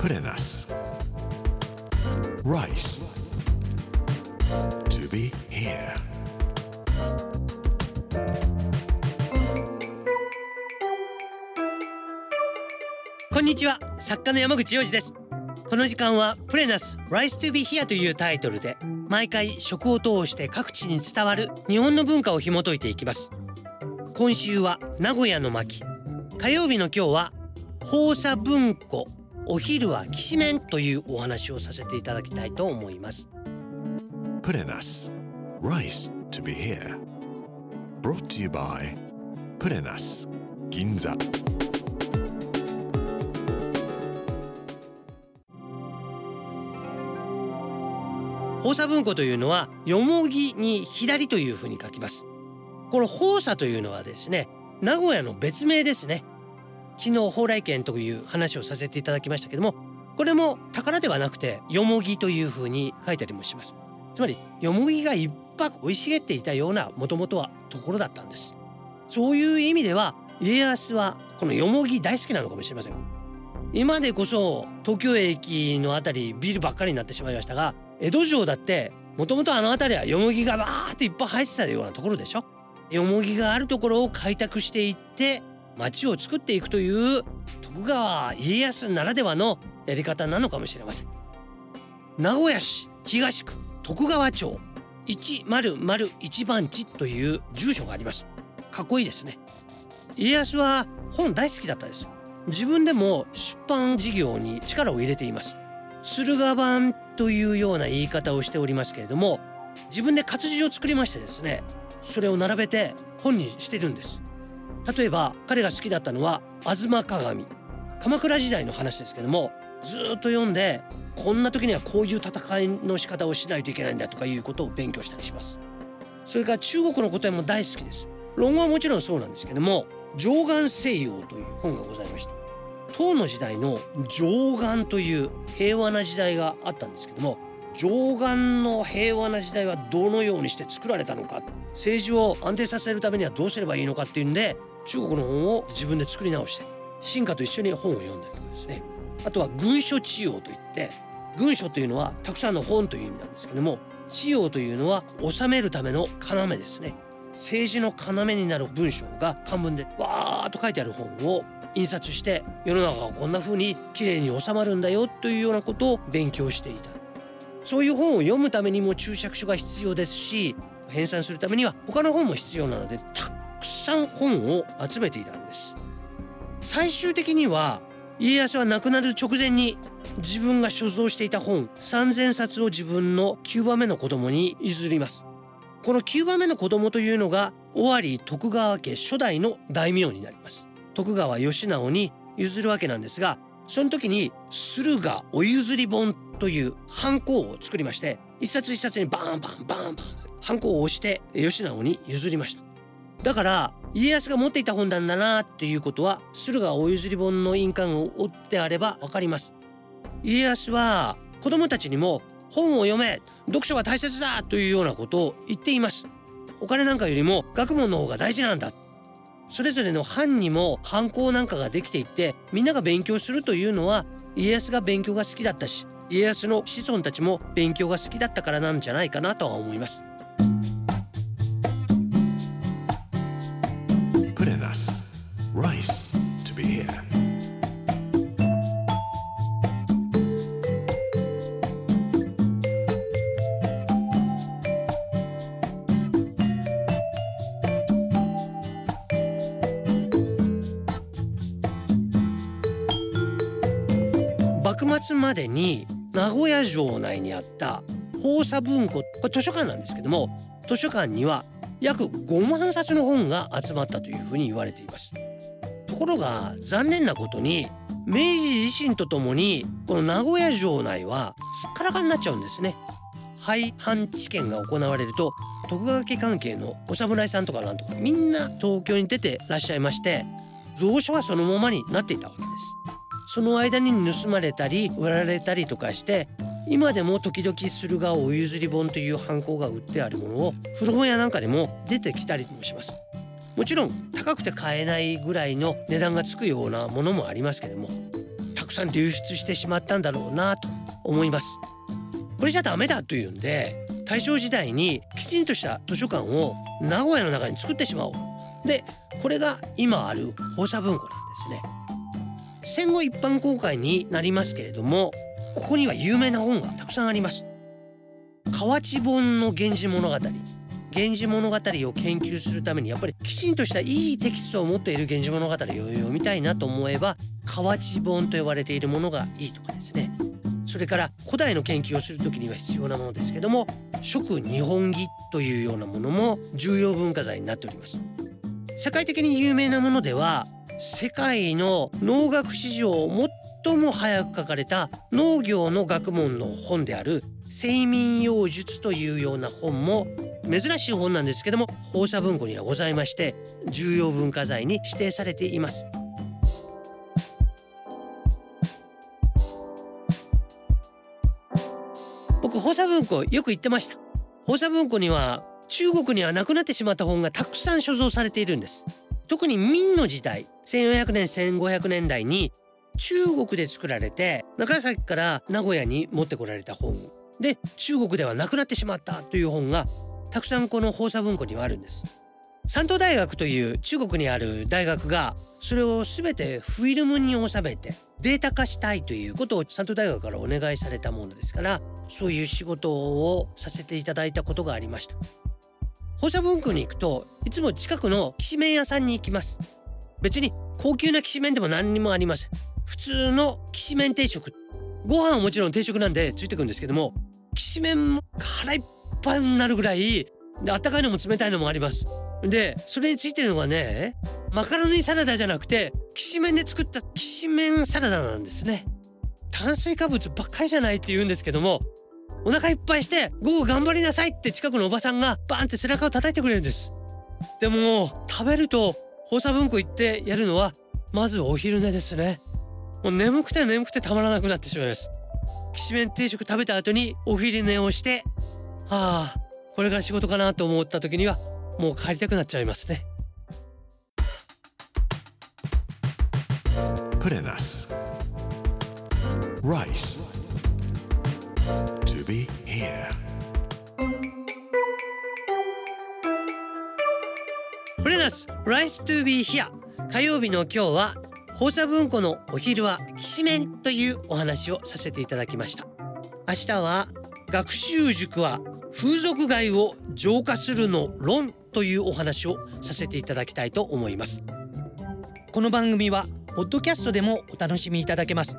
プレナス。Rice To be here. こんにちは。作家の山口洋二です。この時間はプレナス Rise to be here というタイトルで毎回食を通して各地に伝わる日本の文化を紐解いていきます。今週は名古屋の巻。火曜日の今日は放射文庫。お昼はきしめんというお話をさせていただきたいと思います。プレナス Rice to be here. Brought to you by プレナス銀座放射文庫というのはよもぎに左というふうに書きます。この放射というのはですね名古屋の別名ですね昨日蓬莱軒という話をさせていただきましたけどもこれも宝ではなくてよもぎというふうに書いたりもします。つまりよもぎがいっぱい生い茂っていたようなもともとはところだったんです。そういう意味では家康はこのよもぎ大好きなのかもしれません。今でこそ東京駅のあたりビルばっかりになってしまいましたが江戸城だってもともとあの辺りはよもぎがバーっていっぱい生えてたようなところでしょ。よもぎがあるところを開拓していって町を作っていくという徳川家康ならではのやり方なのかもしれません。名古屋市東区徳川町。101番地という住所があります。かっこいいですね。家康は本大好きだったです。自分でも出版事業に力を入れています。駿河版というような言い方をしておりますけれども自分で活字を作りましてですねそれを並べて本にしてるんです。例えば彼が好きだったのは「吾妻鏡」鎌倉時代の話ですけどもずっと読んでこんな時にはこういう戦いの仕方をしないといけないんだとかいうことを勉強したりします。それから中国のことも大好きです。論語はもちろんそうなんですけども上岸西洋という本がございました。唐の時代の上岸という平和な時代があったんですけども上岸の平和な時代はどのようにして作られたのか政治を安定させるためにはどうすればいいのかっていうんで中国の本を自分で作り直して進化と一緒に本を読んだりとかですね。あとは軍書治養といって軍書というのはたくさんの本という意味なんですけども治養というのは治めるための要ですね。政治の要になる文章が漢文でわーっと書いてある本を印刷して世の中がこんな風に綺麗に収まるんだよというようなことを勉強していた。そういう本を読むためにも注釈書が必要ですし編纂するためには他の本も必要なのでたさん本を集めていたんです。最終的には家康は亡くなる直前に自分が所蔵していた本3,000冊を自分の9番目の子供に譲ります。この9番目の子供というのが尾張徳川家初代の大名になります。徳川義直に譲るわけなんですがその時に駿河お譲り本というハンコを作りまして一冊一冊にバンバンバンバンハンコを押して義直に譲りました。だから家康が持っていた本なんだなっていうことは駿河お譲り本の印鑑を追ってあればわかります。家康は子供たちにも本を読め読書は大切だというようなことを言っています。お金なんかよりも学問の方が大事なんだ。それぞれの班にも犯行なんかができていってみんなが勉強するというのは家康が勉強が好きだったし家康の子孫たちも勉強が好きだったからなんじゃないかなとは思います。プレナス Rice to be here 末までに名古屋城内にあった放射文庫これ図書館なんですけども図書館には約5万冊の本が集まったというふうに言われています。ところが残念なことに明治維新とともにこの名古屋城内はすっからかになっちゃうんですね。廃藩置県が行われると徳川家関係のお侍さんとかなんとかみんな東京に出てらっしゃいまして蔵書はそのままになっていたわけです。その間に盗まれたり売られたりとかして今でも時々駿河お譲り本という犯行が売ってあるものを古本屋なんかでも出てきたりもします。もちろん高くて買えないぐらいの値段がつくようなものもありますけどもたくくさん流出してしまったんだろうなと思います。これじゃダメだというんで大正時代にきちんとした図書館を名古屋の中に作ってしまおう。でこれが今ある放射文庫なんですね。戦後一般公開になりますけれどもここには有名な本がたくさんあります。河内本の源氏物語。源氏物語を研究するためにやっぱりきちんとしたいいテキストを持っている源氏物語を読みたいなと思えば河内本と呼ばれているものがいいとかですね。それから古代の研究をする時には必要なものですけども食日本儀というようなものも重要文化財になっております。世界的に有名なものでは世界の農学史上最も早く書かれた農業の学問の本である生民養術というような本も珍しい本なんですけども放射文庫にはございまして重要文化財に指定されています。僕放射文庫よく行ってました。放射文庫には中国にはなくなってしまった本がたくさん所蔵されているんです。特に明の時代1400年1500年代に中国で作られて長崎から名古屋に持ってこられた本。で中国ではなくなってしまったという本がたくさんこの放射文庫にはあるんです。山東大学という中国にある大学がそれを全てフィルムに収めてデータ化したいということを山東大学からお願いされたものですからそういう仕事をさせていただいたことがありました。放射文庫に行くといつも近くのきしめん屋さんに行きます。別に高級なきしめんでも何にもありません。普通のきしめん定食。ご飯はもちろん定食なんでついてくるんですけどもきしめんも腹いっぱいになるぐらいであったかいのも冷たいのもあります。でそれについてるのがねマカロニサラダじゃなくてきしめんで作ったきしめんサラダなんですね。炭水化物ばっかりじゃないって言うんですけどもお腹いっぱいして午後頑張りなさいって近くのおばさんがバーンって背中を叩いてくれるんです。でも食べると放射文庫行ってやるのはまずお昼寝ですね。もう眠くて眠くてたまらなくなってしまいますきしめん定食食べた後にお昼寝をしてはあこれから仕事かなと思った時にはもう帰りたくなっちゃいますね Put in us. Rice. To be here. プレナス Rice to be here 火曜日の今日は放射文庫のお昼はきしめんというお話をさせていただきました。明日は学習塾は風俗街を浄化するの論というお話をさせていただきたいと思います。この番組はポッドキャストでもお楽しみいただけます。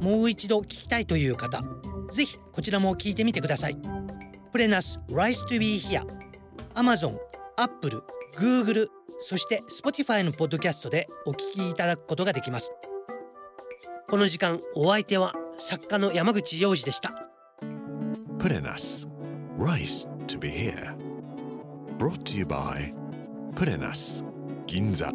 もう一度聞きたいという方ぜひこちらも聞いてみてください。プレナス Rise to be here Amazon、Apple、Google そして Spotify のポッドキャストでお聞きいただくことができますこの時間お相手は作家の山口洋二でした Put in us. Rice to be here. Brought to you by Put in us. 銀座